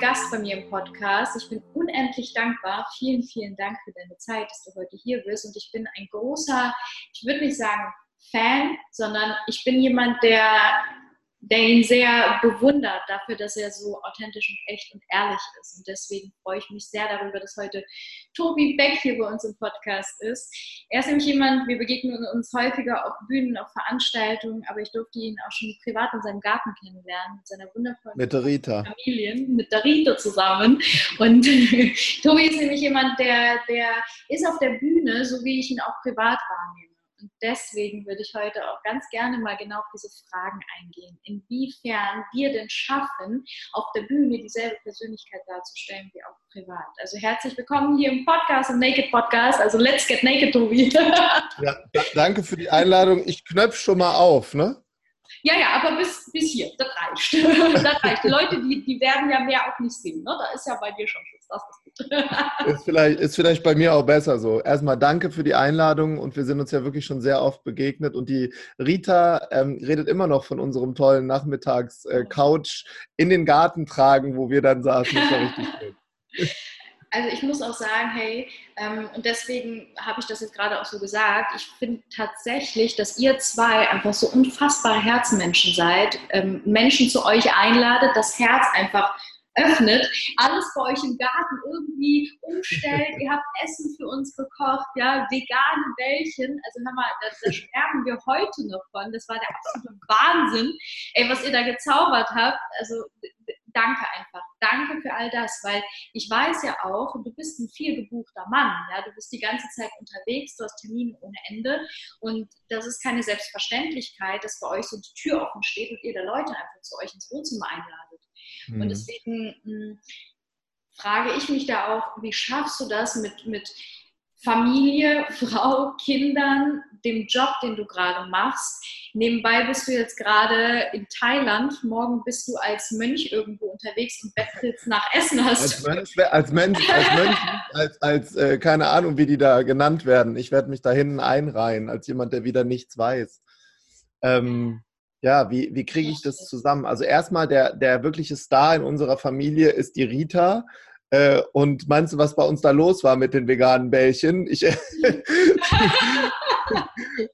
Gast bei mir im Podcast. Ich bin unendlich dankbar. Vielen, vielen Dank für deine Zeit, dass du heute hier bist. Und ich bin ein großer, ich würde nicht sagen Fan, sondern ich bin jemand, der der ihn sehr bewundert dafür, dass er so authentisch und echt und ehrlich ist. Und deswegen freue ich mich sehr darüber, dass heute Tobi Beck hier bei uns im Podcast ist. Er ist nämlich jemand, wir begegnen uns häufiger auf Bühnen, auf Veranstaltungen, aber ich durfte ihn auch schon privat in seinem Garten kennenlernen, mit seiner wundervollen mit der Rita. Familie, mit der Rita zusammen. Und Tobi ist nämlich jemand, der, der ist auf der Bühne, so wie ich ihn auch privat wahrnehme. Und deswegen würde ich heute auch ganz gerne mal genau auf diese Fragen eingehen. Inwiefern wir denn schaffen, auf der Bühne dieselbe Persönlichkeit darzustellen wie auch privat. Also herzlich willkommen hier im Podcast, im Naked Podcast. Also let's get naked, Tobi. ja, danke für die Einladung. Ich knöpfe schon mal auf, ne? Ja, ja, aber bis, bis hier, das reicht. das reicht. Die Leute, die, die werden ja mehr auch nicht sehen. Ne? Da ist ja bei dir schon Schluss. Das ist gut. ist, vielleicht, ist vielleicht bei mir auch besser so. Erstmal danke für die Einladung und wir sind uns ja wirklich schon sehr oft begegnet. Und die Rita ähm, redet immer noch von unserem tollen Nachmittags-Couch äh, in den Garten tragen, wo wir dann saßen. Das war richtig schön. also ich muss auch sagen, hey, ähm, und deswegen habe ich das jetzt gerade auch so gesagt, ich finde tatsächlich, dass ihr zwei einfach so unfassbare Herzmenschen seid, ähm, Menschen zu euch einladet, das Herz einfach öffnet, alles bei euch im Garten irgendwie umstellt, ihr habt Essen für uns gekocht, ja, vegane Bällchen, also hör mal, da, da sterben wir heute noch von, das war der absolute Wahnsinn, ey, was ihr da gezaubert habt, also danke einfach. Danke für all das, weil ich weiß ja auch, du bist ein viel gebuchter Mann. Ja? Du bist die ganze Zeit unterwegs, du hast Termine ohne Ende. Und das ist keine Selbstverständlichkeit, dass bei euch so die Tür offen steht und ihr da Leute einfach zu euch ins Wohnzimmer einladet. Mhm. Und deswegen mh, hm, frage ich mich da auch, wie schaffst du das mit, mit Familie, Frau, Kindern, dem Job, den du gerade machst. Nebenbei bist du jetzt gerade in Thailand. Morgen bist du als Mönch irgendwo unterwegs und bettelst nach Essen hast. Als Mensch, als Mensch, als, Mönch, als, als äh, keine Ahnung, wie die da genannt werden. Ich werde mich da hinten einreihen, als jemand, der wieder nichts weiß. Ähm, ja, wie, wie kriege ich das zusammen? Also erstmal der, der wirkliche Star in unserer Familie ist die Rita. Äh, und meinst du, was bei uns da los war mit den veganen Bällchen? Ich,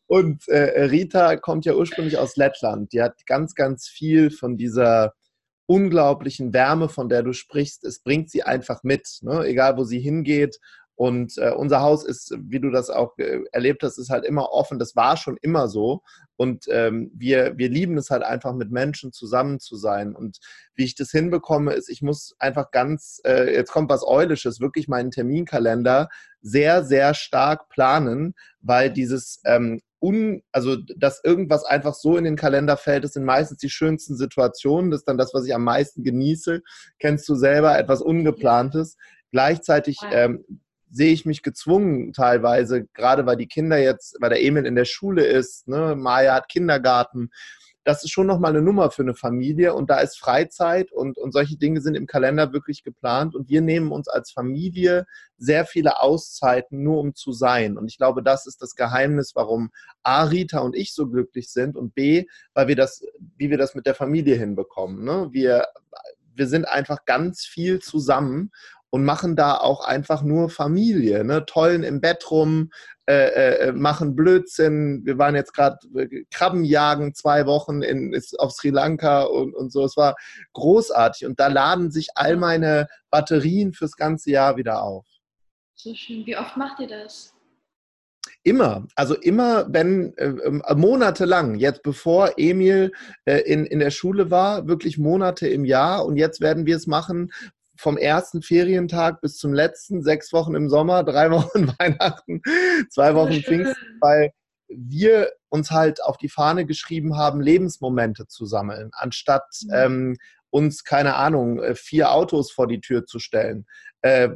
und äh, Rita kommt ja ursprünglich aus Lettland. Die hat ganz, ganz viel von dieser unglaublichen Wärme, von der du sprichst. Es bringt sie einfach mit, ne? egal wo sie hingeht. Und äh, unser Haus ist, wie du das auch äh, erlebt hast, ist halt immer offen. Das war schon immer so. Und ähm, wir, wir lieben es halt einfach, mit Menschen zusammen zu sein. Und wie ich das hinbekomme, ist, ich muss einfach ganz, äh, jetzt kommt was Eulisches, wirklich meinen Terminkalender sehr, sehr stark planen, weil dieses ähm, Un, also dass irgendwas einfach so in den Kalender fällt, das sind meistens die schönsten Situationen. Das ist dann das, was ich am meisten genieße. Kennst du selber etwas Ungeplantes? Gleichzeitig ähm, sehe ich mich gezwungen teilweise, gerade weil die Kinder jetzt, weil der Emil in der Schule ist, ne, Maya hat Kindergarten. Das ist schon nochmal eine Nummer für eine Familie und da ist Freizeit und, und solche Dinge sind im Kalender wirklich geplant und wir nehmen uns als Familie sehr viele Auszeiten nur um zu sein und ich glaube, das ist das Geheimnis, warum A, Rita und ich so glücklich sind und B, weil wir das, wie wir das mit der Familie hinbekommen. Ne? Wir, wir sind einfach ganz viel zusammen und machen da auch einfach nur Familie, ne? tollen im Bett rum, äh, äh, machen Blödsinn. Wir waren jetzt gerade äh, Krabbenjagen zwei Wochen in, auf Sri Lanka und, und so. Es war großartig und da laden sich all meine Batterien fürs ganze Jahr wieder auf. So schön. Wie oft macht ihr das? Immer, also immer, wenn äh, äh, monatelang, jetzt bevor Emil äh, in, in der Schule war, wirklich Monate im Jahr und jetzt werden wir es machen, vom ersten Ferientag bis zum letzten, sechs Wochen im Sommer, drei Wochen Weihnachten, zwei Wochen Pfingsten, weil wir uns halt auf die Fahne geschrieben haben, Lebensmomente zu sammeln, anstatt mhm. ähm, uns, keine Ahnung, äh, vier Autos vor die Tür zu stellen. Äh,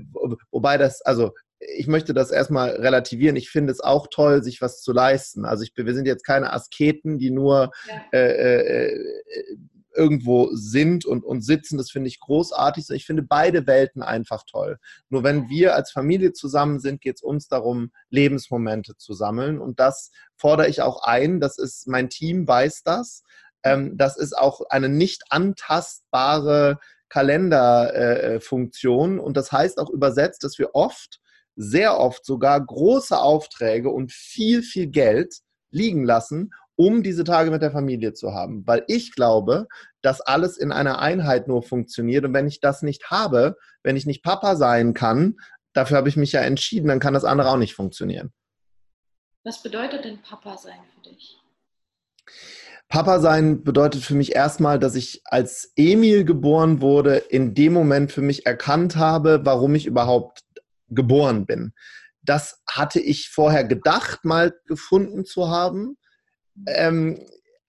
wobei das, also ich möchte das erstmal relativieren. Ich finde es auch toll, sich was zu leisten. Also ich, wir sind jetzt keine Asketen, die nur ja. äh, äh, äh irgendwo sind und, und sitzen, das finde ich großartig. Ich finde beide Welten einfach toll. Nur wenn wir als Familie zusammen sind, geht es uns darum, Lebensmomente zu sammeln. Und das fordere ich auch ein. Das ist, mein Team weiß das. Ähm, das ist auch eine nicht antastbare Kalenderfunktion. Äh, und das heißt auch übersetzt, dass wir oft, sehr oft sogar große Aufträge und viel, viel Geld liegen lassen, um diese Tage mit der Familie zu haben. Weil ich glaube, dass alles in einer Einheit nur funktioniert. Und wenn ich das nicht habe, wenn ich nicht Papa sein kann, dafür habe ich mich ja entschieden, dann kann das andere auch nicht funktionieren. Was bedeutet denn Papa sein für dich? Papa sein bedeutet für mich erstmal, dass ich als Emil geboren wurde, in dem Moment für mich erkannt habe, warum ich überhaupt geboren bin. Das hatte ich vorher gedacht, mal gefunden zu haben. Ähm,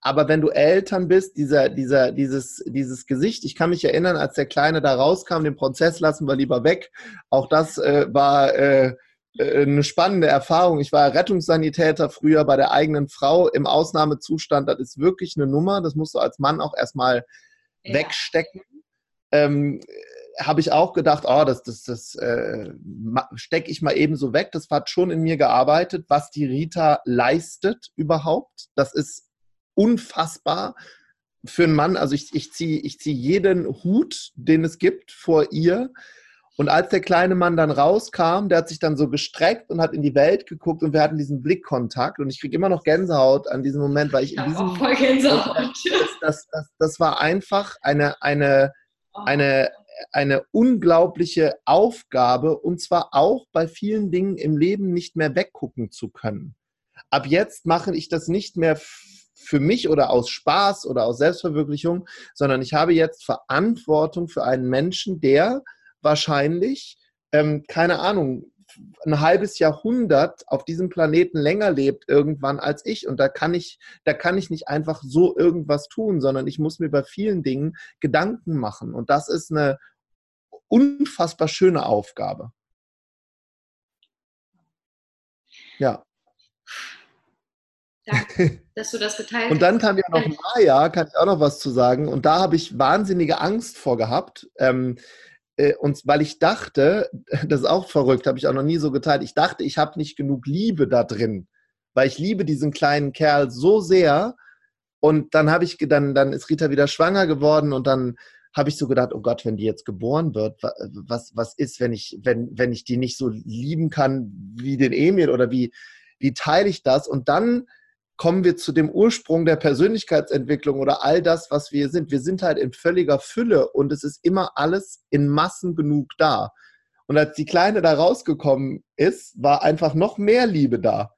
aber wenn du Eltern bist, dieser, dieser, dieses, dieses Gesicht, ich kann mich erinnern, als der Kleine da rauskam, den Prozess lassen wir lieber weg. Auch das äh, war äh, äh, eine spannende Erfahrung. Ich war Rettungssanitäter früher bei der eigenen Frau im Ausnahmezustand. Das ist wirklich eine Nummer. Das musst du als Mann auch erstmal ja. wegstecken. Ähm, habe ich auch gedacht, oh, das, das, das äh, stecke ich mal eben so weg. Das hat schon in mir gearbeitet, was die Rita leistet überhaupt. Das ist unfassbar für einen Mann. Also ich, ich ziehe ich zieh jeden Hut, den es gibt, vor ihr. Und als der kleine Mann dann rauskam, der hat sich dann so gestreckt und hat in die Welt geguckt und wir hatten diesen Blickkontakt und ich kriege immer noch Gänsehaut an diesem Moment, weil ich, in diesem voll Gänsehaut. Das, das, das, das, war einfach eine, eine, oh. eine, eine unglaubliche Aufgabe und zwar auch bei vielen Dingen im Leben nicht mehr weggucken zu können. Ab jetzt mache ich das nicht mehr für mich oder aus Spaß oder aus Selbstverwirklichung, sondern ich habe jetzt Verantwortung für einen Menschen, der wahrscheinlich, ähm, keine Ahnung, ein halbes Jahrhundert auf diesem Planeten länger lebt irgendwann als ich. Und da kann ich, da kann ich nicht einfach so irgendwas tun, sondern ich muss mir bei vielen Dingen Gedanken machen. Und das ist eine unfassbar schöne Aufgabe. Ja. Danke, dass du das geteilt hast. Und dann kam ja noch Maya, kann ich auch noch was zu sagen. Und da habe ich wahnsinnige Angst vor gehabt. Ähm, äh, und weil ich dachte, das ist auch verrückt, habe ich auch noch nie so geteilt, ich dachte, ich habe nicht genug Liebe da drin, weil ich liebe diesen kleinen Kerl so sehr. Und dann habe ich, dann, dann ist Rita wieder schwanger geworden und dann habe ich so gedacht, oh Gott, wenn die jetzt geboren wird, was, was ist, wenn ich, wenn, wenn ich die nicht so lieben kann wie den Emil oder wie, wie teile ich das? Und dann kommen wir zu dem Ursprung der Persönlichkeitsentwicklung oder all das, was wir sind. Wir sind halt in völliger Fülle und es ist immer alles in Massen genug da. Und als die Kleine da rausgekommen ist, war einfach noch mehr Liebe da.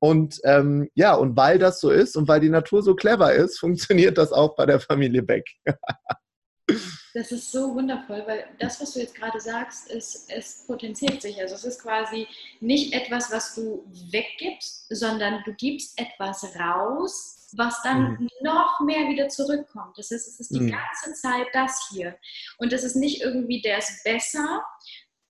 Und ähm, ja, und weil das so ist und weil die Natur so clever ist, funktioniert das auch bei der Familie Beck. Das ist so wundervoll, weil das, was du jetzt gerade sagst, ist, es potenziert sich. Also es ist quasi nicht etwas, was du weggibst, sondern du gibst etwas raus, was dann mhm. noch mehr wieder zurückkommt. Das heißt, es ist die mhm. ganze Zeit das hier. Und es ist nicht irgendwie, der ist besser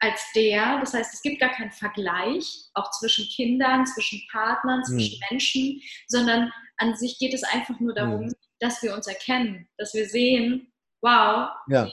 als der. Das heißt, es gibt gar keinen Vergleich, auch zwischen Kindern, zwischen Partnern, zwischen mhm. Menschen, sondern an sich geht es einfach nur darum, mhm. dass wir uns erkennen, dass wir sehen, wow, ja.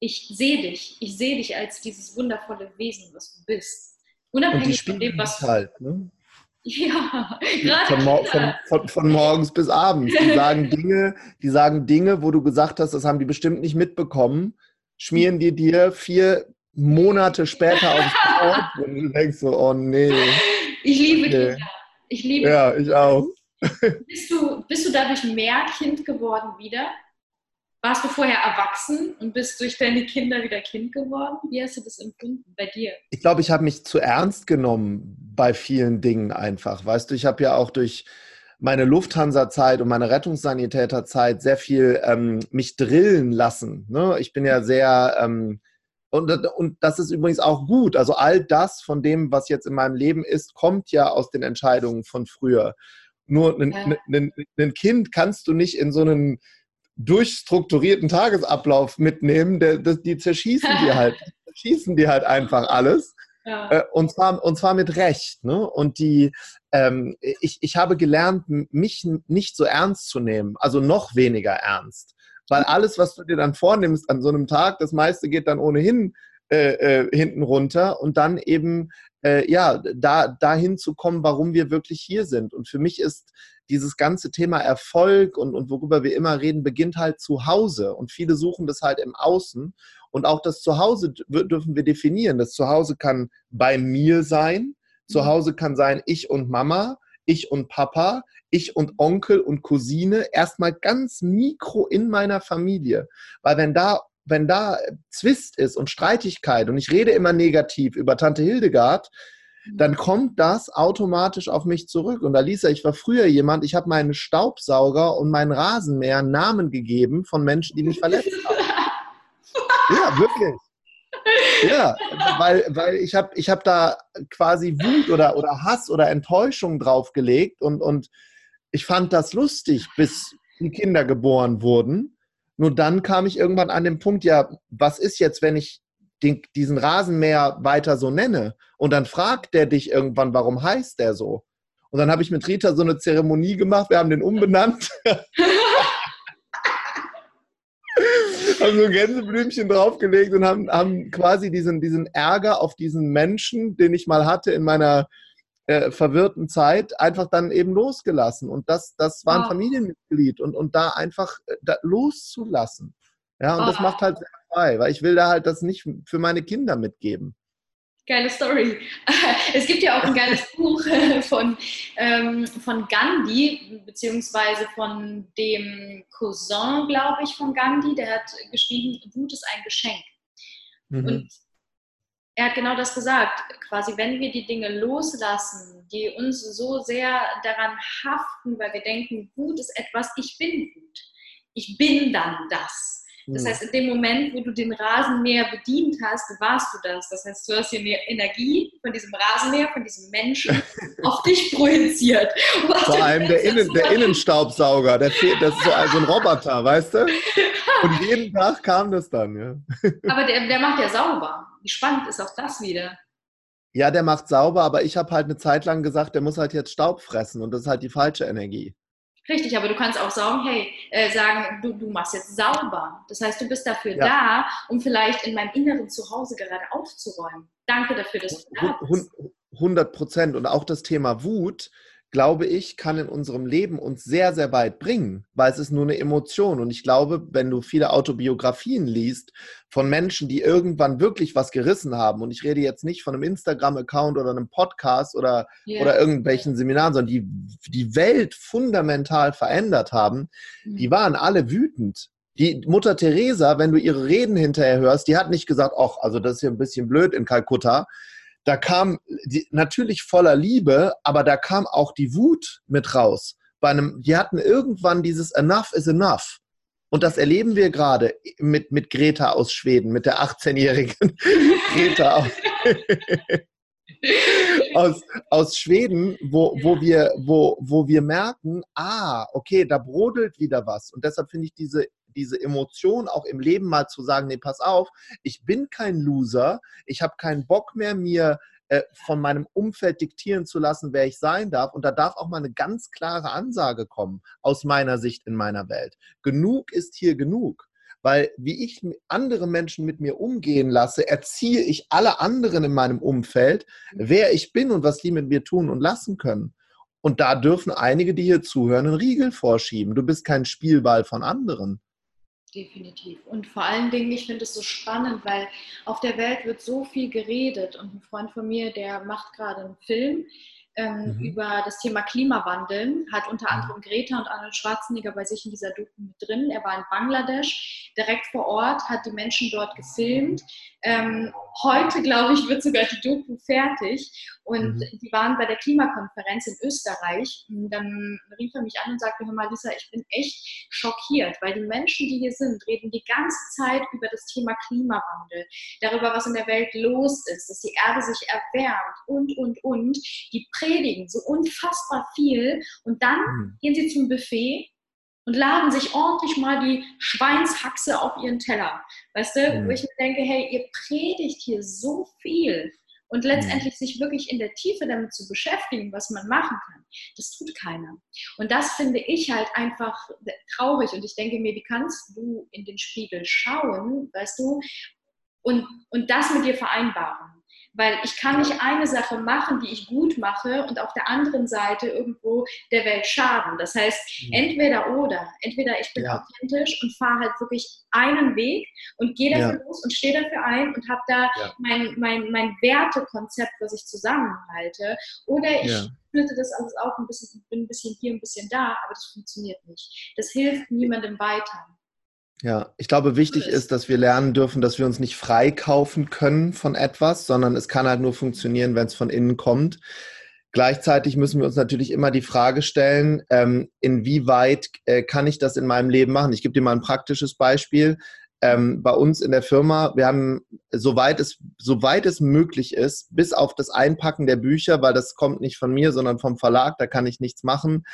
ich sehe dich, ich sehe dich als dieses wundervolle Wesen, was du bist. Unabhängig von dem, was du halt, ne? Ja, gerade von, von, von, von, morgens bis abends. Die sagen Dinge, die sagen Dinge, wo du gesagt hast, das haben die bestimmt nicht mitbekommen, schmieren die dir vier Monate später aufs Brot und du denkst so, oh nee. Ich liebe nee. Kinder. Ich liebe Ja, ich auch. Bist du, bist du dadurch mehr Kind geworden wieder? Warst du vorher erwachsen und bist durch deine Kinder wieder Kind geworden? Wie hast du das empfunden bei dir? Ich glaube, ich habe mich zu ernst genommen bei vielen Dingen einfach. Weißt du, ich habe ja auch durch meine Lufthansa-Zeit und meine Rettungssanitäterzeit sehr viel ähm, mich drillen lassen. Ne? Ich bin ja sehr ähm, und, und das ist übrigens auch gut. Also all das von dem, was jetzt in meinem Leben ist, kommt ja aus den Entscheidungen von früher. Nur ein, ja. ein, ein Kind kannst du nicht in so einen durchstrukturierten Tagesablauf mitnehmen, der, der, die zerschießen die halt, zerschießen die halt einfach alles. Ja. Äh, und, zwar, und zwar mit Recht. Ne? Und die, ähm, ich, ich habe gelernt, mich nicht so ernst zu nehmen, also noch weniger ernst. Weil alles, was du dir dann vornimmst an so einem Tag, das meiste geht dann ohnehin äh, äh, hinten runter und dann eben äh, ja da dahin zu kommen, warum wir wirklich hier sind. Und für mich ist dieses ganze Thema Erfolg und, und worüber wir immer reden, beginnt halt zu Hause. Und viele suchen das halt im Außen. Und auch das Zuhause dürfen wir definieren. Das Zuhause kann bei mir sein. Zu mhm. Hause kann sein ich und Mama, ich und Papa, ich und Onkel und Cousine. Erstmal ganz mikro in meiner Familie. Weil wenn da wenn da Zwist ist und Streitigkeit und ich rede immer negativ über Tante Hildegard, dann kommt das automatisch auf mich zurück. Und Alisa, ich war früher jemand, ich habe meinen Staubsauger und meinen Rasenmäher Namen gegeben von Menschen, die mich verletzt haben. ja, wirklich. Ja, weil, weil ich habe ich hab da quasi Wut oder, oder Hass oder Enttäuschung draufgelegt und, und ich fand das lustig, bis die Kinder geboren wurden. Nur dann kam ich irgendwann an den Punkt, ja, was ist jetzt, wenn ich den, diesen Rasenmäher weiter so nenne. Und dann fragt der dich irgendwann, warum heißt der so? Und dann habe ich mit Rita so eine Zeremonie gemacht, wir haben den umbenannt. haben so Gänseblümchen draufgelegt und haben, haben quasi diesen, diesen Ärger auf diesen Menschen, den ich mal hatte in meiner äh, verwirrten Zeit, einfach dann eben losgelassen. Und das, das war ein wow. Familienmitglied und, und da einfach äh, da loszulassen. Ja, und oh. das macht halt sehr frei, weil ich will da halt das nicht für meine Kinder mitgeben. Geile Story. Es gibt ja auch ein geiles Buch von, ähm, von Gandhi, beziehungsweise von dem Cousin, glaube ich, von Gandhi. Der hat geschrieben, Wut ist ein Geschenk. Mhm. Und er hat genau das gesagt. Quasi, wenn wir die Dinge loslassen, die uns so sehr daran haften, weil wir denken, Wut ist etwas, ich bin Wut. Ich bin dann das. Das hm. heißt, in dem Moment, wo du den Rasenmäher bedient hast, warst du das. Das heißt, du hast hier eine Energie von diesem Rasenmäher, von diesem Menschen auf dich projiziert. Vor allem der, Innen, der Innenstaubsauger, der fehlt, das ist so also ein Roboter, weißt du? Und jeden Tag kam das dann, ja. Aber der, der macht ja sauber. Wie spannend ist auch das wieder. Ja, der macht sauber, aber ich habe halt eine Zeit lang gesagt, der muss halt jetzt Staub fressen und das ist halt die falsche Energie. Richtig, aber du kannst auch sagen, hey, äh, sagen, du, du machst jetzt sauber. Das heißt, du bist dafür ja. da, um vielleicht in meinem inneren Zuhause gerade aufzuräumen. Danke dafür, dass du da bist. 100 Prozent. Und auch das Thema Wut glaube ich, kann in unserem Leben uns sehr, sehr weit bringen, weil es ist nur eine Emotion. Und ich glaube, wenn du viele Autobiografien liest von Menschen, die irgendwann wirklich was gerissen haben, und ich rede jetzt nicht von einem Instagram-Account oder einem Podcast oder, yeah. oder irgendwelchen Seminaren, sondern die die Welt fundamental verändert haben, mhm. die waren alle wütend. Die Mutter Teresa, wenn du ihre Reden hinterher hörst, die hat nicht gesagt, ach, also das ist hier ein bisschen blöd in Kalkutta, da kam die, natürlich voller Liebe, aber da kam auch die Wut mit raus. Bei einem, die hatten irgendwann dieses Enough is enough. Und das erleben wir gerade mit, mit Greta aus Schweden, mit der 18-jährigen Greta aus, aus, aus, Schweden, wo, wo, wir, wo, wo wir merken, ah, okay, da brodelt wieder was. Und deshalb finde ich diese diese Emotion auch im Leben mal zu sagen, nee, pass auf, ich bin kein Loser, ich habe keinen Bock mehr, mir äh, von meinem Umfeld diktieren zu lassen, wer ich sein darf. Und da darf auch mal eine ganz klare Ansage kommen, aus meiner Sicht in meiner Welt. Genug ist hier genug. Weil wie ich andere Menschen mit mir umgehen lasse, erziehe ich alle anderen in meinem Umfeld, wer ich bin und was die mit mir tun und lassen können. Und da dürfen einige, die hier zuhören, einen Riegel vorschieben. Du bist kein Spielball von anderen definitiv. Und vor allen Dingen, ich finde es so spannend, weil auf der Welt wird so viel geredet und ein Freund von mir, der macht gerade einen Film ähm, mhm. über das Thema Klimawandel, hat unter mhm. anderem Greta und Arnold Schwarzenegger bei sich in dieser Doku mit drin. Er war in Bangladesch, direkt vor Ort, hat die Menschen dort gefilmt. Ähm, heute, glaube ich, wird sogar die Doku fertig. Und mhm. die waren bei der Klimakonferenz in Österreich. Und dann rief er mich an und sagte, hör mal, Lisa, ich bin echt schockiert, weil die Menschen, die hier sind, reden die ganze Zeit über das Thema Klimawandel, darüber, was in der Welt los ist, dass die Erde sich erwärmt und, und, und. Die predigen so unfassbar viel und dann mhm. gehen sie zum Buffet und laden sich ordentlich mal die Schweinshaxe auf ihren Teller. Weißt du, mhm. wo ich mir denke, hey, ihr predigt hier so viel und letztendlich sich wirklich in der Tiefe damit zu beschäftigen, was man machen kann, das tut keiner. Und das finde ich halt einfach traurig und ich denke mir, wie kannst du in den Spiegel schauen, weißt du, und, und das mit dir vereinbaren? Weil ich kann nicht eine Sache machen, die ich gut mache und auf der anderen Seite irgendwo der Welt schaden. Das heißt, mhm. entweder oder. Entweder ich bin ja. authentisch und fahre halt wirklich einen Weg und gehe dafür ja. los und stehe dafür ein und habe da ja. mein, mein, mein Wertekonzept, was ich zusammenhalte. Oder ich splitte das alles auf, ein bisschen, bin ein bisschen hier, ein bisschen da, aber das funktioniert nicht. Das hilft niemandem weiter. Ja, ich glaube, wichtig ist, dass wir lernen dürfen, dass wir uns nicht freikaufen können von etwas, sondern es kann halt nur funktionieren, wenn es von innen kommt. Gleichzeitig müssen wir uns natürlich immer die Frage stellen, ähm, inwieweit äh, kann ich das in meinem Leben machen? Ich gebe dir mal ein praktisches Beispiel. Ähm, bei uns in der Firma, wir haben, soweit es, soweit es möglich ist, bis auf das Einpacken der Bücher, weil das kommt nicht von mir, sondern vom Verlag, da kann ich nichts machen,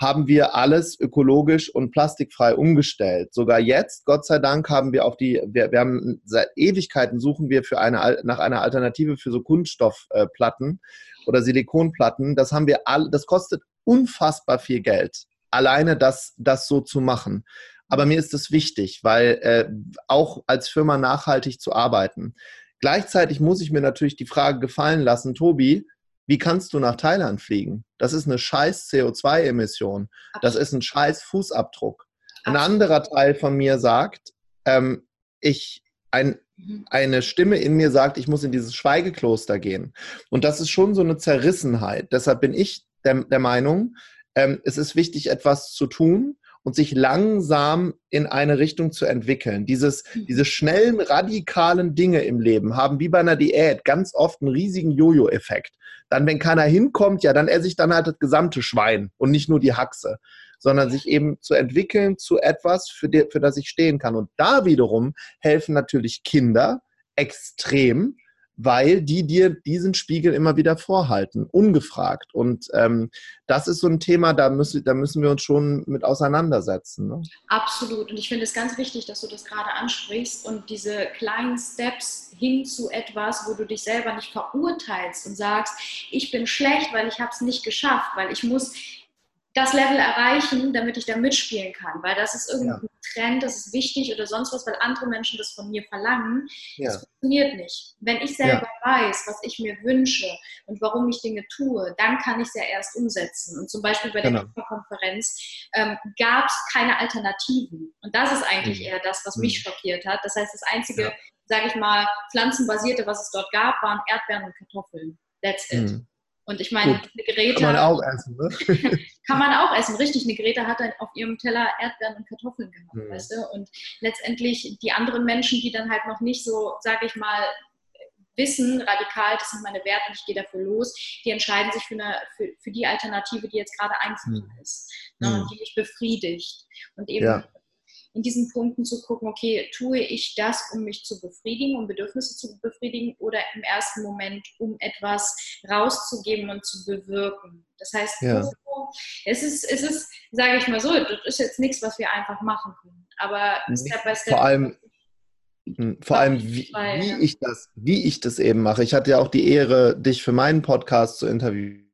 haben wir alles ökologisch und plastikfrei umgestellt. Sogar jetzt, Gott sei Dank, haben wir auf die, wir, wir haben seit Ewigkeiten suchen wir für eine, nach einer Alternative für so Kunststoffplatten oder Silikonplatten. Das haben wir all, das kostet unfassbar viel Geld, alleine das, das so zu machen. Aber mir ist es wichtig, weil äh, auch als Firma nachhaltig zu arbeiten. Gleichzeitig muss ich mir natürlich die Frage gefallen lassen, Tobi, wie kannst du nach Thailand fliegen? Das ist eine scheiß CO2-Emission. Das ist ein scheiß Fußabdruck. Ein anderer Teil von mir sagt, ähm, ich, ein, mhm. eine Stimme in mir sagt, ich muss in dieses Schweigekloster gehen. Und das ist schon so eine Zerrissenheit. Deshalb bin ich der, der Meinung, ähm, es ist wichtig, etwas zu tun und sich langsam in eine Richtung zu entwickeln. Dieses, mhm. diese schnellen, radikalen Dinge im Leben haben wie bei einer Diät ganz oft einen riesigen Jojo-Effekt. Dann, wenn keiner hinkommt, ja, dann esse ich dann halt das gesamte Schwein und nicht nur die Haxe, sondern sich eben zu entwickeln zu etwas, für, die, für das ich stehen kann. Und da wiederum helfen natürlich Kinder extrem, weil die dir diesen Spiegel immer wieder vorhalten, ungefragt. Und ähm, das ist so ein Thema, da müssen, da müssen wir uns schon mit auseinandersetzen. Ne? Absolut. Und ich finde es ganz wichtig, dass du das gerade ansprichst und diese kleinen Steps hin zu etwas, wo du dich selber nicht verurteilst und sagst, ich bin schlecht, weil ich habe es nicht geschafft, weil ich muss das Level erreichen, damit ich da mitspielen kann, weil das ist irgendwie ja. ein Trend, das ist wichtig oder sonst was, weil andere Menschen das von mir verlangen. Ja. Das funktioniert nicht. Wenn ich selber ja. weiß, was ich mir wünsche und warum ich Dinge tue, dann kann ich es ja erst umsetzen. Und zum Beispiel bei der genau. Konferenz ähm, gab es keine Alternativen. Und das ist eigentlich mhm. eher das, was mhm. mich schockiert hat. Das heißt, das einzige, sage ich mal, pflanzenbasierte, was es dort gab, waren Erdbeeren und Kartoffeln. That's it. Mhm. Und ich meine, Gut. eine Greta. Kann man auch essen, ne? kann man auch essen, richtig. Eine Greta hat dann auf ihrem Teller Erdbeeren und Kartoffeln gehabt, mhm. weißt du? Und letztendlich die anderen Menschen, die dann halt noch nicht so, sage ich mal, wissen, radikal, das sind meine Werte und ich gehe dafür los, die entscheiden sich für, eine, für, für die Alternative, die jetzt gerade einfacher mhm. ist ne, mhm. und die mich befriedigt. Und eben ja in diesen Punkten zu gucken, okay, tue ich das, um mich zu befriedigen, um Bedürfnisse zu befriedigen oder im ersten Moment, um etwas rauszugeben und zu bewirken. Das heißt, ja. es ist, es ist, sage ich mal so, das ist jetzt nichts, was wir einfach machen können. Aber Step by Step. Vor allem, hm, vor allem, wie, wie, ich das, wie ich das eben mache. Ich hatte ja auch die Ehre, dich für meinen Podcast zu interviewen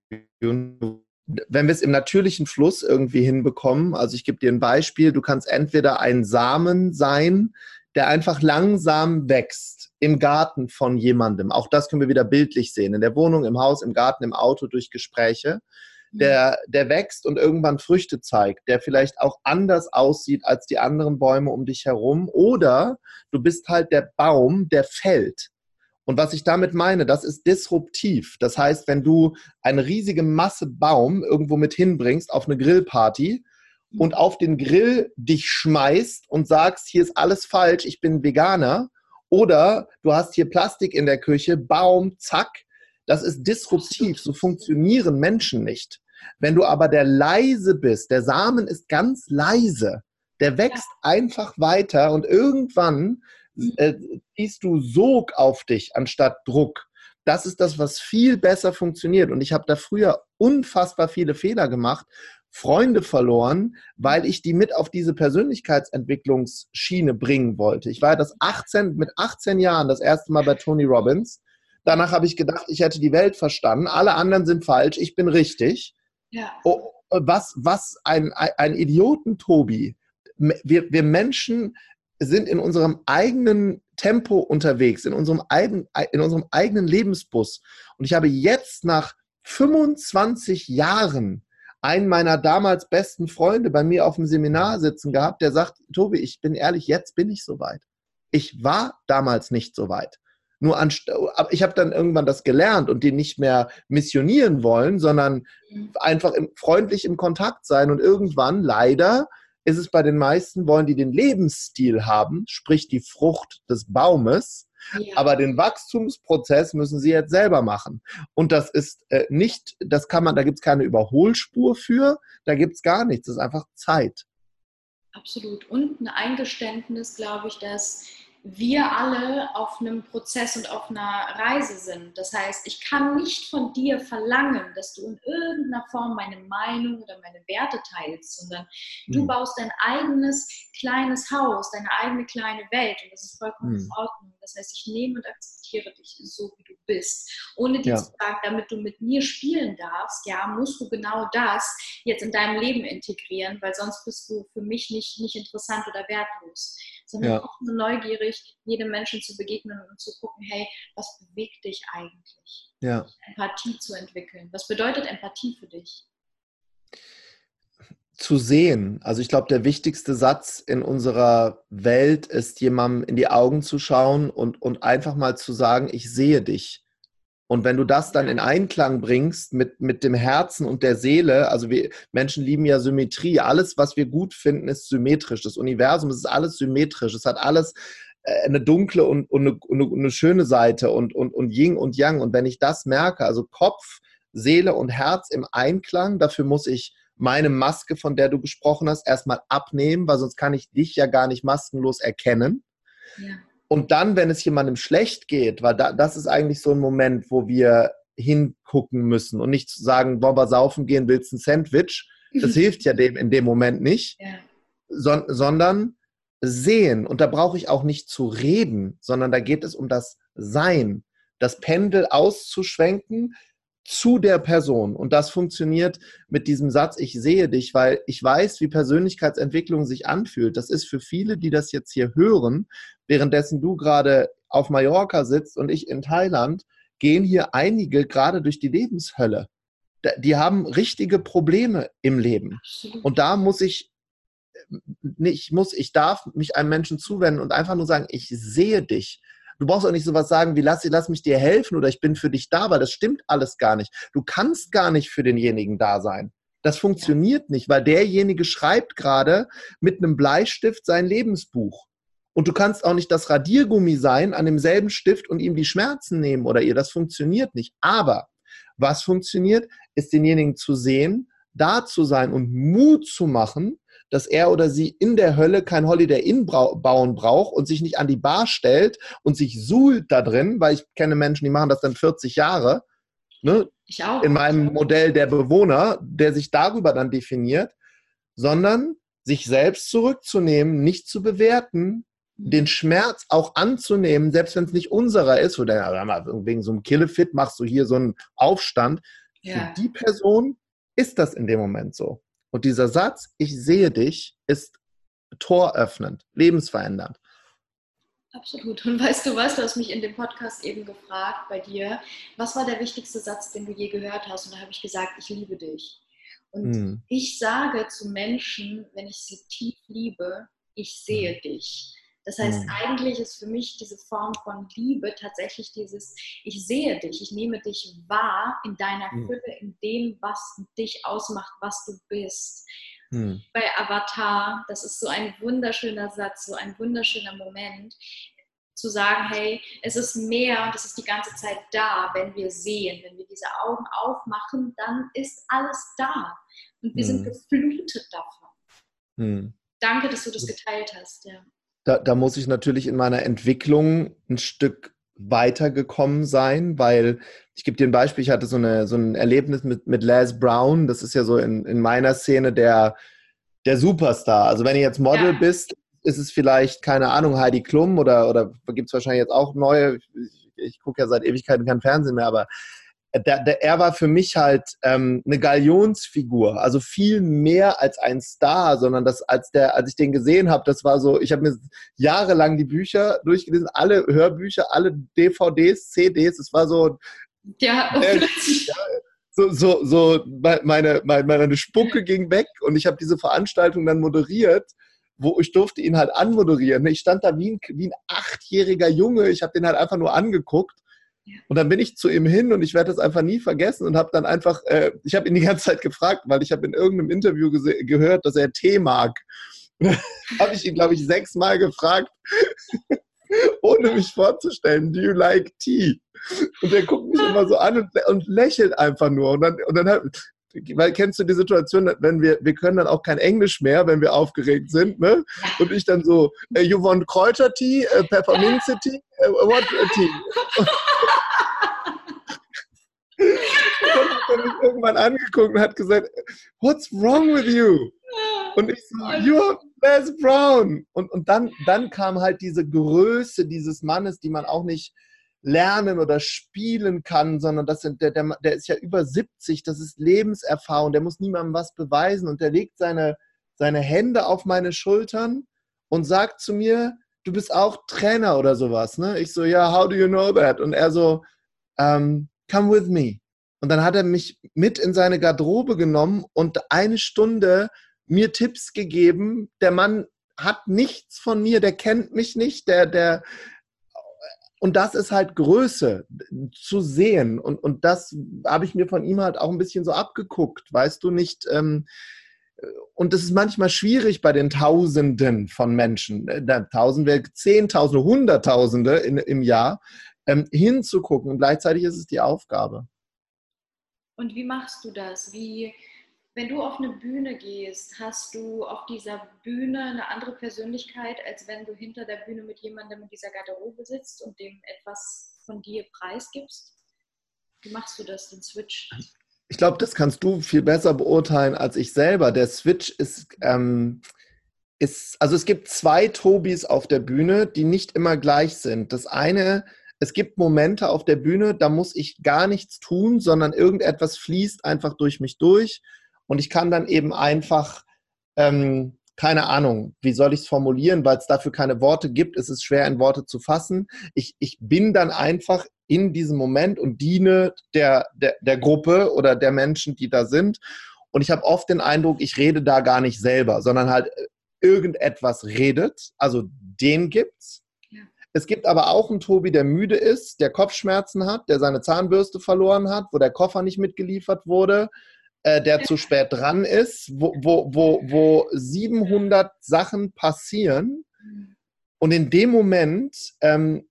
wenn wir es im natürlichen Fluss irgendwie hinbekommen, also ich gebe dir ein Beispiel, du kannst entweder ein Samen sein, der einfach langsam wächst im Garten von jemandem. Auch das können wir wieder bildlich sehen, in der Wohnung, im Haus, im Garten, im Auto, durch Gespräche. Der, der wächst und irgendwann Früchte zeigt, der vielleicht auch anders aussieht als die anderen Bäume um dich herum. Oder du bist halt der Baum, der fällt und was ich damit meine, das ist disruptiv. Das heißt, wenn du eine riesige Masse Baum irgendwo mit hinbringst auf eine Grillparty und auf den Grill dich schmeißt und sagst, hier ist alles falsch, ich bin Veganer, oder du hast hier Plastik in der Küche, Baum, zack, das ist disruptiv. So funktionieren Menschen nicht. Wenn du aber der leise bist, der Samen ist ganz leise, der wächst einfach weiter und irgendwann äh, ziehst du Sog auf dich anstatt Druck. Das ist das, was viel besser funktioniert. Und ich habe da früher unfassbar viele Fehler gemacht, Freunde verloren, weil ich die mit auf diese Persönlichkeitsentwicklungsschiene bringen wollte. Ich war das 18, mit 18 Jahren das erste Mal bei Tony Robbins. Danach habe ich gedacht, ich hätte die Welt verstanden. Alle anderen sind falsch, ich bin richtig. Ja. Oh, was, was ein, ein Idioten, Tobi. Wir, wir Menschen sind in unserem eigenen Tempo unterwegs, in unserem, eigen, in unserem eigenen Lebensbus. Und ich habe jetzt nach 25 Jahren einen meiner damals besten Freunde bei mir auf dem Seminar sitzen gehabt, der sagt, Tobi, ich bin ehrlich, jetzt bin ich soweit. Ich war damals nicht so weit. Nur ich habe dann irgendwann das gelernt und die nicht mehr missionieren wollen, sondern mhm. einfach im, freundlich im Kontakt sein. Und irgendwann, leider, ist es bei den meisten, wollen die den Lebensstil haben, sprich die Frucht des Baumes, ja. aber den Wachstumsprozess müssen sie jetzt selber machen. Und das ist äh, nicht, das kann man, da gibt es keine Überholspur für, da gibt es gar nichts, das ist einfach Zeit. Absolut. Und ein Eingeständnis, glaube ich, dass wir alle auf einem Prozess und auf einer Reise sind. Das heißt, ich kann nicht von dir verlangen, dass du in irgendeiner Form meine Meinung oder meine Werte teilst, sondern mhm. du hm. baust dein eigenes kleines Haus, deine eigene kleine Welt und das ist vollkommen mhm. in Ordnung. Das heißt, ich nehme und akzeptiere dich so, wie du bist, ohne dir ja. zu sagen, damit du mit mir spielen darfst, ja, musst du genau das jetzt in deinem Leben integrieren, weil sonst bist du für mich nicht, nicht interessant oder wertlos sondern ja. auch nur neugierig, jedem Menschen zu begegnen und zu gucken, hey, was bewegt dich eigentlich? Ja. Empathie zu entwickeln. Was bedeutet Empathie für dich? Zu sehen. Also ich glaube, der wichtigste Satz in unserer Welt ist, jemandem in die Augen zu schauen und, und einfach mal zu sagen, ich sehe dich. Und wenn du das dann in Einklang bringst mit, mit dem Herzen und der Seele, also wir Menschen lieben ja Symmetrie, alles, was wir gut finden, ist symmetrisch. Das Universum, ist alles symmetrisch. Es hat alles äh, eine dunkle und, und, eine, und eine schöne Seite und, und, und Yin und Yang. Und wenn ich das merke, also Kopf, Seele und Herz im Einklang, dafür muss ich meine Maske, von der du gesprochen hast, erstmal abnehmen, weil sonst kann ich dich ja gar nicht maskenlos erkennen. Ja. Und dann, wenn es jemandem schlecht geht, weil da, das ist eigentlich so ein Moment, wo wir hingucken müssen und nicht sagen, wollen wir saufen gehen, willst ein Sandwich? Das hilft ja dem in dem Moment nicht, ja. so, sondern sehen. Und da brauche ich auch nicht zu reden, sondern da geht es um das Sein, das Pendel auszuschwenken, zu der Person. Und das funktioniert mit diesem Satz, ich sehe dich, weil ich weiß, wie Persönlichkeitsentwicklung sich anfühlt. Das ist für viele, die das jetzt hier hören, währenddessen du gerade auf Mallorca sitzt und ich in Thailand, gehen hier einige gerade durch die Lebenshölle. Die haben richtige Probleme im Leben. Und da muss ich ich muss, ich darf mich einem Menschen zuwenden und einfach nur sagen, ich sehe dich. Du brauchst auch nicht sowas sagen wie, lass, lass mich dir helfen oder ich bin für dich da, weil das stimmt alles gar nicht. Du kannst gar nicht für denjenigen da sein. Das funktioniert ja. nicht, weil derjenige schreibt gerade mit einem Bleistift sein Lebensbuch. Und du kannst auch nicht das Radiergummi sein an demselben Stift und ihm die Schmerzen nehmen oder ihr. Das funktioniert nicht. Aber was funktioniert, ist denjenigen zu sehen, da zu sein und Mut zu machen, dass er oder sie in der Hölle kein Holiday Inn bauen braucht und sich nicht an die Bar stellt und sich suhlt da drin, weil ich kenne Menschen, die machen das dann 40 Jahre. Ne? Ich auch. In meinem Modell der Bewohner, der sich darüber dann definiert, sondern sich selbst zurückzunehmen, nicht zu bewerten, mhm. den Schmerz auch anzunehmen, selbst wenn es nicht unserer ist, oder wegen so einem Killefit machst du hier so einen Aufstand. Ja. Für die Person ist das in dem Moment so. Und dieser Satz, ich sehe dich, ist toröffnend, lebensverändernd. Absolut. Und weißt du was, du hast mich in dem Podcast eben gefragt bei dir, was war der wichtigste Satz, den du je gehört hast? Und da habe ich gesagt, ich liebe dich. Und hm. ich sage zu Menschen, wenn ich sie tief liebe, ich sehe hm. dich. Das heißt, mhm. eigentlich ist für mich diese Form von Liebe tatsächlich dieses, ich sehe dich, ich nehme dich wahr in deiner mhm. Fülle, in dem, was dich ausmacht, was du bist. Mhm. Bei Avatar, das ist so ein wunderschöner Satz, so ein wunderschöner Moment, zu sagen, hey, es ist mehr und es ist die ganze Zeit da, wenn wir sehen, wenn wir diese Augen aufmachen, dann ist alles da und wir sind hm. geflutet davon. Hm. Danke, dass du das geteilt hast. Ja da, da muss ich natürlich in meiner Entwicklung ein Stück weitergekommen sein, weil ich gebe dir ein Beispiel, ich hatte so, eine, so ein Erlebnis mit, mit Les Brown, das ist ja so in, in meiner Szene der, der Superstar. Also wenn du jetzt Model ja. bist, ist es vielleicht, keine Ahnung, Heidi Klum oder, oder gibt es wahrscheinlich jetzt auch neue, ich, ich gucke ja seit Ewigkeiten kein Fernsehen mehr, aber der, der, er war für mich halt ähm, eine Galionsfigur, also viel mehr als ein Star, sondern das, als, der, als ich den gesehen habe, das war so, ich habe mir jahrelang die Bücher durchgelesen, alle Hörbücher, alle DVDs, CDs, es war so. Ja, äh, ja so, so, so meine, meine, meine Spucke ging weg und ich habe diese Veranstaltung dann moderiert wo ich durfte ihn halt anmoderieren. Ich stand da wie ein, wie ein achtjähriger Junge. Ich habe den halt einfach nur angeguckt und dann bin ich zu ihm hin und ich werde das einfach nie vergessen und habe dann einfach, äh, ich habe ihn die ganze Zeit gefragt, weil ich habe in irgendeinem Interview gehört, dass er Tee mag. habe ich ihn, glaube ich, sechsmal gefragt, ohne mich vorzustellen, do you like tea? Und er guckt mich immer so an und, und lächelt einfach nur. Und dann, und dann weil kennst du die Situation, wenn wir, wir können dann auch kein Englisch mehr, wenn wir aufgeregt sind, ne? Und ich dann so, uh, you want Kräutertee, uh, Pepperminze Tea, uh, what tea? dann hat er mich irgendwann angeguckt und hat gesagt, what's wrong with you? Und ich so, you're Les Brown. Und, und dann, dann kam halt diese Größe dieses Mannes, die man auch nicht lernen oder spielen kann, sondern das sind, der, der, der ist ja über 70, das ist Lebenserfahrung, der muss niemandem was beweisen und der legt seine, seine Hände auf meine Schultern und sagt zu mir, du bist auch Trainer oder sowas. Ne? Ich so, ja, how do you know that? Und er so, um, come with me. Und dann hat er mich mit in seine Garderobe genommen und eine Stunde mir Tipps gegeben. Der Mann hat nichts von mir, der kennt mich nicht, der, der, und das ist halt Größe zu sehen. Und, und das habe ich mir von ihm halt auch ein bisschen so abgeguckt, weißt du nicht. Ähm, und das ist manchmal schwierig bei den Tausenden von Menschen, äh, Tausende, Zehntausende, Hunderttausende in, im Jahr, ähm, hinzugucken. Und gleichzeitig ist es die Aufgabe. Und wie machst du das? Wie, wenn du auf eine Bühne gehst, hast du auf dieser Bühne eine andere Persönlichkeit, als wenn du hinter der Bühne mit jemandem in dieser Garderobe sitzt und dem etwas von dir preisgibst? Wie machst du das, den Switch? Ich glaube, das kannst du viel besser beurteilen als ich selber. Der Switch ist, ähm, ist, also es gibt zwei Tobis auf der Bühne, die nicht immer gleich sind. Das eine es gibt Momente auf der Bühne, da muss ich gar nichts tun, sondern irgendetwas fließt einfach durch mich durch und ich kann dann eben einfach, ähm, keine Ahnung, wie soll ich es formulieren, weil es dafür keine Worte gibt, ist es schwer in Worte zu fassen. Ich, ich bin dann einfach in diesem Moment und diene der, der, der Gruppe oder der Menschen, die da sind. Und ich habe oft den Eindruck, ich rede da gar nicht selber, sondern halt irgendetwas redet. Also den gibt's. Es gibt aber auch einen Tobi, der müde ist, der Kopfschmerzen hat, der seine Zahnbürste verloren hat, wo der Koffer nicht mitgeliefert wurde, äh, der zu spät dran ist, wo, wo, wo, wo 700 Sachen passieren. Und in dem Moment ähm,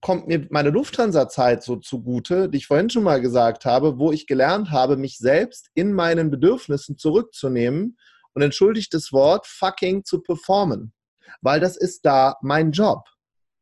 kommt mir meine Lufthansa-Zeit so zugute, die ich vorhin schon mal gesagt habe, wo ich gelernt habe, mich selbst in meinen Bedürfnissen zurückzunehmen und entschuldigt das Wort fucking zu performen. Weil das ist da mein Job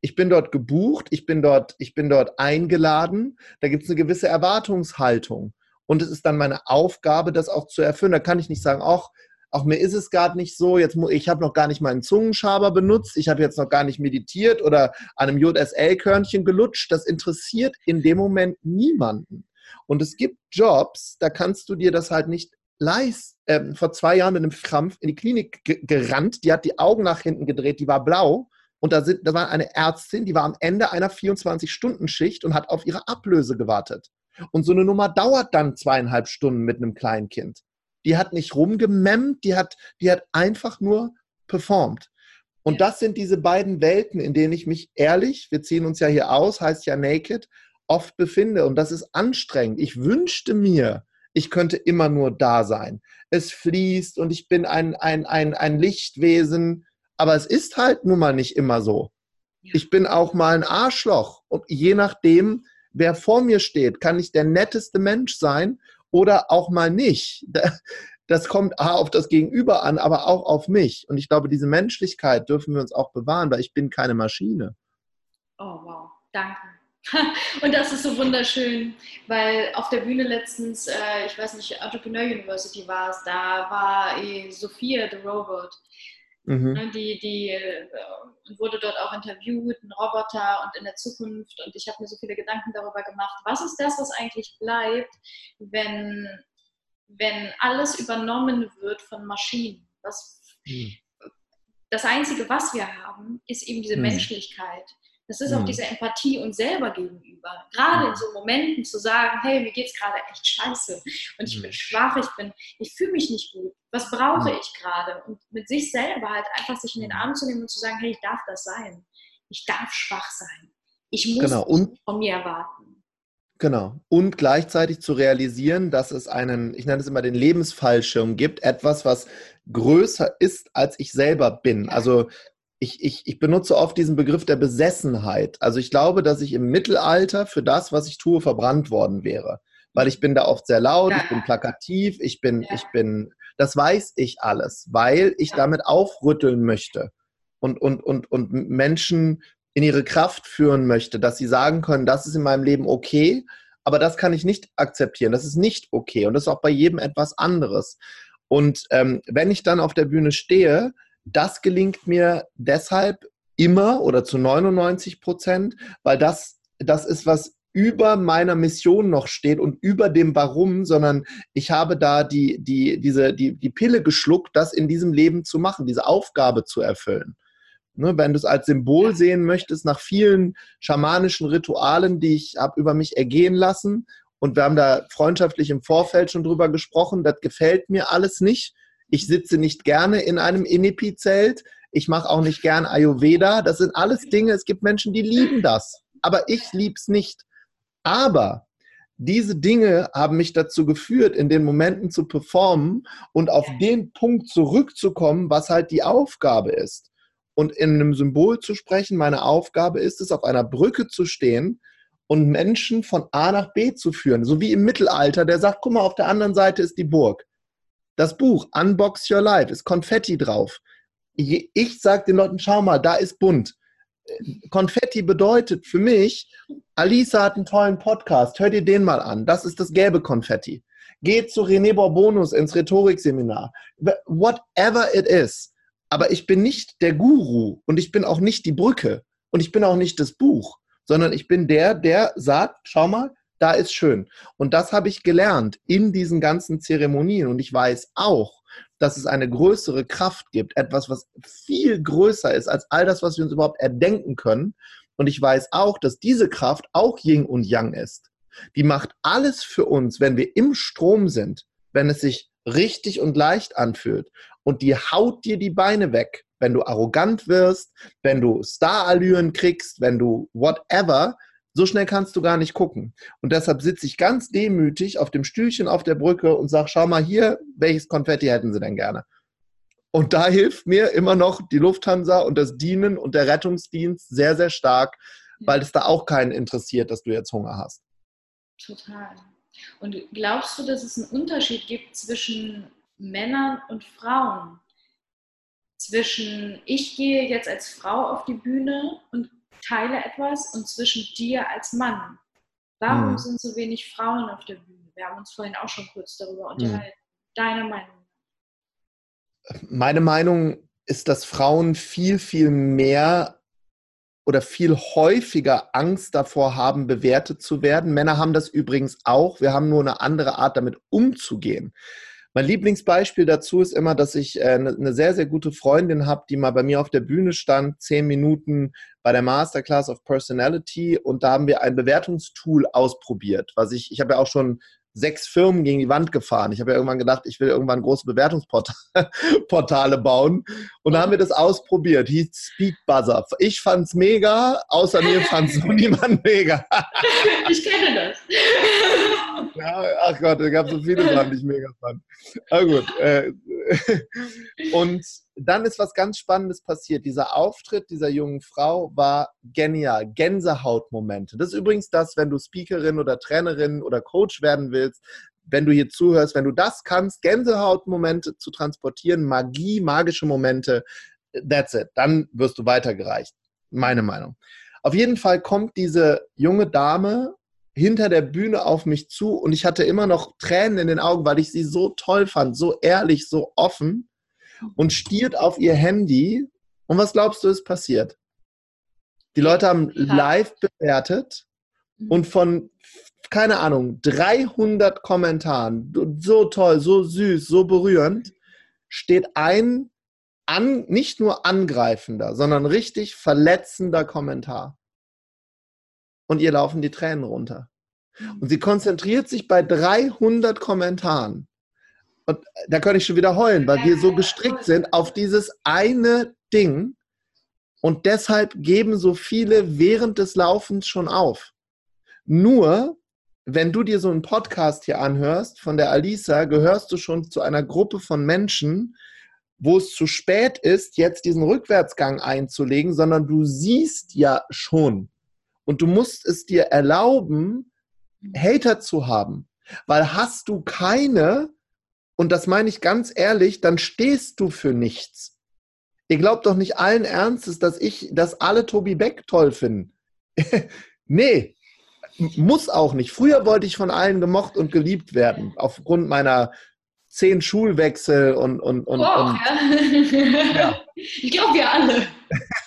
ich bin dort gebucht, ich bin dort, ich bin dort eingeladen, da gibt es eine gewisse Erwartungshaltung. Und es ist dann meine Aufgabe, das auch zu erfüllen. Da kann ich nicht sagen, auch, auch mir ist es gerade nicht so, jetzt ich habe noch gar nicht meinen Zungenschaber benutzt, ich habe jetzt noch gar nicht meditiert oder an einem JSL-Körnchen gelutscht. Das interessiert in dem Moment niemanden. Und es gibt Jobs, da kannst du dir das halt nicht leisten. Ähm, vor zwei Jahren mit einem Krampf in die Klinik gerannt, die hat die Augen nach hinten gedreht, die war blau und da, sind, da war eine Ärztin, die war am Ende einer 24-Stunden-Schicht und hat auf ihre Ablöse gewartet. Und so eine Nummer dauert dann zweieinhalb Stunden mit einem kleinen Kind. Die hat nicht rumgememmt, die hat, die hat einfach nur performt. Und das sind diese beiden Welten, in denen ich mich ehrlich, wir ziehen uns ja hier aus, heißt ja naked, oft befinde. Und das ist anstrengend. Ich wünschte mir, ich könnte immer nur da sein. Es fließt und ich bin ein, ein, ein, ein Lichtwesen aber es ist halt nun mal nicht immer so. Ich bin auch mal ein Arschloch. Und je nachdem, wer vor mir steht, kann ich der netteste Mensch sein oder auch mal nicht. Das kommt A auf das Gegenüber an, aber auch auf mich. Und ich glaube, diese Menschlichkeit dürfen wir uns auch bewahren, weil ich bin keine Maschine. Oh, wow. Danke. Und das ist so wunderschön, weil auf der Bühne letztens, äh, ich weiß nicht, Entrepreneur University war es, da war eh Sophia the Robot Mhm. Ne, die, die äh, wurde dort auch interviewt, ein Roboter und in der Zukunft. Und ich habe mir so viele Gedanken darüber gemacht, was ist das, was eigentlich bleibt, wenn, wenn alles übernommen wird von Maschinen? Was, mhm. Das Einzige, was wir haben, ist eben diese mhm. Menschlichkeit. Das ist auch mhm. diese Empathie uns selber gegenüber. Gerade in so Momenten zu sagen, hey, mir geht es gerade echt scheiße und ich bin schwach, ich bin, ich fühle mich nicht gut. Was brauche ich gerade? Und mit sich selber halt einfach sich in den Arm zu nehmen und zu sagen, hey, ich darf das sein. Ich darf schwach sein. Ich muss genau. und, von mir erwarten. Genau. Und gleichzeitig zu realisieren, dass es einen, ich nenne es immer den Lebensfallschirm gibt, etwas, was größer ist, als ich selber bin. Also ich, ich, ich benutze oft diesen Begriff der Besessenheit. Also ich glaube, dass ich im Mittelalter für das, was ich tue, verbrannt worden wäre. Weil ich bin da oft sehr laut, ja. ich bin plakativ, ich bin, ja. ich bin, das weiß ich alles, weil ich damit aufrütteln möchte und, und, und, und Menschen in ihre Kraft führen möchte, dass sie sagen können, das ist in meinem Leben okay, aber das kann ich nicht akzeptieren, das ist nicht okay und das ist auch bei jedem etwas anderes. Und ähm, wenn ich dann auf der Bühne stehe, das gelingt mir deshalb immer oder zu 99 Prozent, weil das, das ist, was über meiner Mission noch steht und über dem Warum, sondern ich habe da die, die, diese, die, die Pille geschluckt, das in diesem Leben zu machen, diese Aufgabe zu erfüllen. Ne, wenn du es als Symbol sehen möchtest, nach vielen schamanischen Ritualen, die ich habe über mich ergehen lassen, und wir haben da freundschaftlich im Vorfeld schon drüber gesprochen, das gefällt mir alles nicht. Ich sitze nicht gerne in einem Inipi-Zelt. Ich mache auch nicht gern Ayurveda. Das sind alles Dinge, es gibt Menschen, die lieben das. Aber ich liebe es nicht. Aber diese Dinge haben mich dazu geführt, in den Momenten zu performen und auf den Punkt zurückzukommen, was halt die Aufgabe ist. Und in einem Symbol zu sprechen, meine Aufgabe ist es, auf einer Brücke zu stehen und Menschen von A nach B zu führen. So wie im Mittelalter, der sagt, guck mal, auf der anderen Seite ist die Burg. Das Buch Unbox Your Life ist Konfetti drauf. Ich sage den Leuten, schau mal, da ist bunt. Konfetti bedeutet für mich, Alisa hat einen tollen Podcast, hör dir den mal an. Das ist das gelbe Konfetti. Geh zu René Borbonus ins Rhetorikseminar. Whatever it is. Aber ich bin nicht der Guru und ich bin auch nicht die Brücke und ich bin auch nicht das Buch, sondern ich bin der, der sagt, schau mal, da ist schön. Und das habe ich gelernt in diesen ganzen Zeremonien. Und ich weiß auch, dass es eine größere Kraft gibt, etwas, was viel größer ist als all das, was wir uns überhaupt erdenken können. Und ich weiß auch, dass diese Kraft auch Yin und Yang ist. Die macht alles für uns, wenn wir im Strom sind, wenn es sich richtig und leicht anfühlt. Und die haut dir die Beine weg, wenn du arrogant wirst, wenn du Starallüren kriegst, wenn du whatever, so schnell kannst du gar nicht gucken. Und deshalb sitze ich ganz demütig auf dem Stühlchen auf der Brücke und sage, schau mal hier, welches Konfetti hätten Sie denn gerne? Und da hilft mir immer noch die Lufthansa und das Dienen und der Rettungsdienst sehr, sehr stark, weil es da auch keinen interessiert, dass du jetzt Hunger hast. Total. Und glaubst du, dass es einen Unterschied gibt zwischen Männern und Frauen? Zwischen ich gehe jetzt als Frau auf die Bühne und teile etwas und zwischen dir als Mann. Warum mhm. sind so wenig Frauen auf der Bühne? Wir haben uns vorhin auch schon kurz darüber hm. unterhalten. Mhm. Deine Meinung? Meine Meinung ist, dass Frauen viel, viel mehr oder viel häufiger Angst davor haben, bewertet zu werden. Männer haben das übrigens auch. Wir haben nur eine andere Art, damit umzugehen. Mein Lieblingsbeispiel dazu ist immer, dass ich eine, äh, eine sehr, sehr gute Freundin habe, die mal bei mir auf der Bühne stand, zehn Minuten bei der Masterclass of Personality. Und da haben wir ein Bewertungstool ausprobiert, was ich, ich habe ja auch schon sechs Firmen gegen die Wand gefahren. Ich habe ja irgendwann gedacht, ich will irgendwann große Bewertungsportale bauen. Und da haben wir das ausprobiert. Hieß Speed Buzzer. Ich fand's mega, außer mir fand es niemand mega. ich kenne das. Ja, ach Gott, es gab so viele Sachen, die ich mega fand. Aber gut. Äh, und dann ist was ganz Spannendes passiert. Dieser Auftritt dieser jungen Frau war genial. Gänsehautmomente. Das ist übrigens das, wenn du Speakerin oder Trainerin oder Coach werden willst, wenn du hier zuhörst, wenn du das kannst, Gänsehautmomente zu transportieren, Magie, magische Momente, that's it. Dann wirst du weitergereicht. Meine Meinung. Auf jeden Fall kommt diese junge Dame hinter der Bühne auf mich zu und ich hatte immer noch Tränen in den Augen, weil ich sie so toll fand, so ehrlich, so offen. und stiert auf ihr Handy. Und was glaubst du, ist passiert? Die Leute haben live bewertet mhm. und von, keine Ahnung, 300 Kommentaren, so toll, so süß, so berührend, steht ein an, nicht nur angreifender, sondern richtig verletzender Kommentar. Und ihr laufen die Tränen runter. Und sie konzentriert sich bei 300 Kommentaren. Und da könnte ich schon wieder heulen, weil wir so gestrickt sind auf dieses eine Ding. Und deshalb geben so viele während des Laufens schon auf. Nur, wenn du dir so einen Podcast hier anhörst von der Alisa, gehörst du schon zu einer Gruppe von Menschen, wo es zu spät ist, jetzt diesen Rückwärtsgang einzulegen, sondern du siehst ja schon. Und du musst es dir erlauben, Hater zu haben. Weil hast du keine, und das meine ich ganz ehrlich, dann stehst du für nichts. Ihr glaubt doch nicht allen Ernstes, dass ich, dass alle Tobi Beck toll finden. nee, muss auch nicht. Früher wollte ich von allen gemocht und geliebt werden, aufgrund meiner zehn Schulwechsel und. und, und, oh, und ja. Ich glaube, wir alle.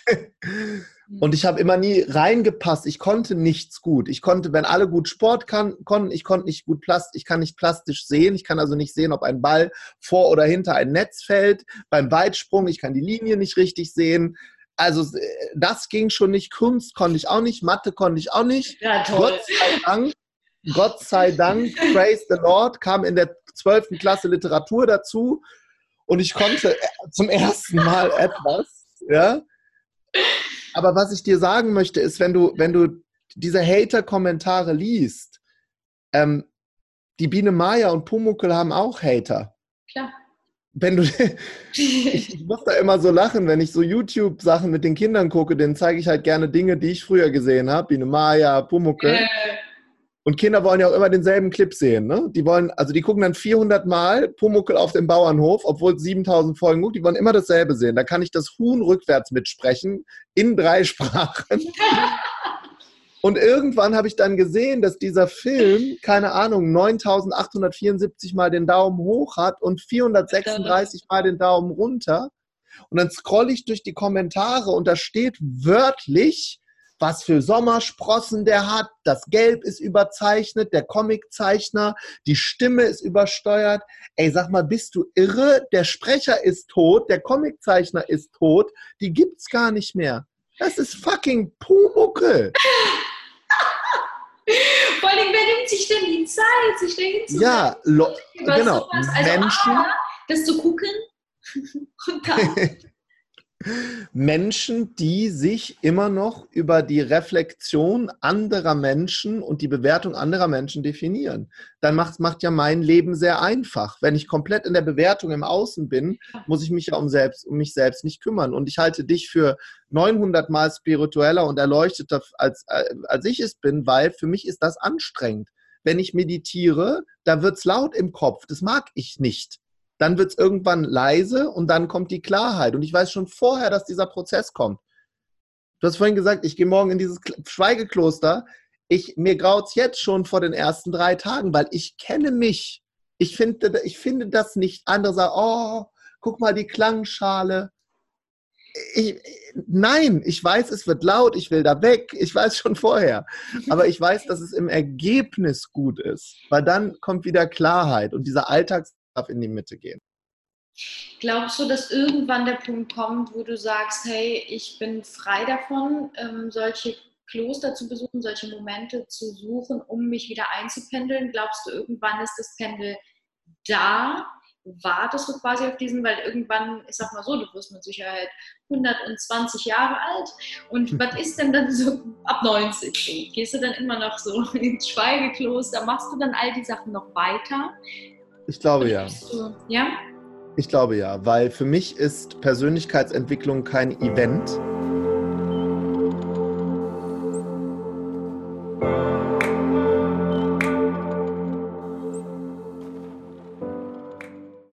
und ich habe immer nie reingepasst. Ich konnte nichts gut. Ich konnte, wenn alle gut Sport kann, konnten, ich konnte nicht gut plastisch, ich kann nicht plastisch sehen. Ich kann also nicht sehen, ob ein Ball vor oder hinter ein Netz fällt. Beim Weitsprung, ich kann die Linie nicht richtig sehen. Also das ging schon nicht. Kunst konnte ich auch nicht, Mathe konnte ich auch nicht. Ja. Gott sei Dank, Gott sei Dank, praise the Lord, kam in der 12. Klasse Literatur dazu und ich konnte zum ersten Mal etwas, ja. Aber was ich dir sagen möchte, ist, wenn du, wenn du diese Hater-Kommentare liest, ähm, die Biene Maya und Pumukel haben auch Hater. Klar. Wenn du, ich, muss da immer so lachen, wenn ich so YouTube-Sachen mit den Kindern gucke, denen zeige ich halt gerne Dinge, die ich früher gesehen habe. Biene Maya, Pumukel. Äh. Und Kinder wollen ja auch immer denselben Clip sehen. Ne? Die wollen, also die gucken dann 400 Mal Pumuckel auf dem Bauernhof, obwohl es 7000 Folgen gibt. Die wollen immer dasselbe sehen. Da kann ich das Huhn rückwärts mitsprechen in drei Sprachen. Und irgendwann habe ich dann gesehen, dass dieser Film, keine Ahnung, 9874 Mal den Daumen hoch hat und 436 Mal den Daumen runter. Und dann scrolle ich durch die Kommentare und da steht wörtlich, was für Sommersprossen der hat. Das Gelb ist überzeichnet, der Comiczeichner, die Stimme ist übersteuert. Ey, sag mal, bist du irre? Der Sprecher ist tot, der Comiczeichner ist tot, die gibt's gar nicht mehr. Das ist fucking Pumuckel. Vor allem, wer nimmt sich denn die Zeit, sich dahin zu Ja, genau. Also, Menschen. Ah, das zu gucken. Und dann. Menschen, die sich immer noch über die Reflexion anderer Menschen und die Bewertung anderer Menschen definieren. Dann macht, macht ja mein Leben sehr einfach. Wenn ich komplett in der Bewertung im Außen bin, muss ich mich ja um, selbst, um mich selbst nicht kümmern. Und ich halte dich für 900 Mal spiritueller und erleuchteter, als, als ich es bin, weil für mich ist das anstrengend. Wenn ich meditiere, da wird es laut im Kopf. Das mag ich nicht dann wird es irgendwann leise und dann kommt die Klarheit. Und ich weiß schon vorher, dass dieser Prozess kommt. Du hast vorhin gesagt, ich gehe morgen in dieses Schweigekloster. Ich, mir graut es jetzt schon vor den ersten drei Tagen, weil ich kenne mich. Ich finde, ich finde das nicht. Andere sagen, oh, guck mal die Klangschale. Ich, nein, ich weiß, es wird laut, ich will da weg, ich weiß schon vorher. Aber ich weiß, dass es im Ergebnis gut ist, weil dann kommt wieder Klarheit und dieser Alltags darf in die Mitte gehen. Glaubst du, dass irgendwann der Punkt kommt, wo du sagst, hey, ich bin frei davon, ähm, solche Kloster zu besuchen, solche Momente zu suchen, um mich wieder einzupendeln? Glaubst du, irgendwann ist das Pendel da? Wartest du quasi auf diesen, weil irgendwann, ich sag mal so, du wirst mit Sicherheit 120 Jahre alt. Und was ist denn dann so ab 90? Gehst du dann immer noch so ins Schweigekloster? Machst du dann all die Sachen noch weiter? Ich glaube ja. Ja? Ich glaube ja, weil für mich ist Persönlichkeitsentwicklung kein Event,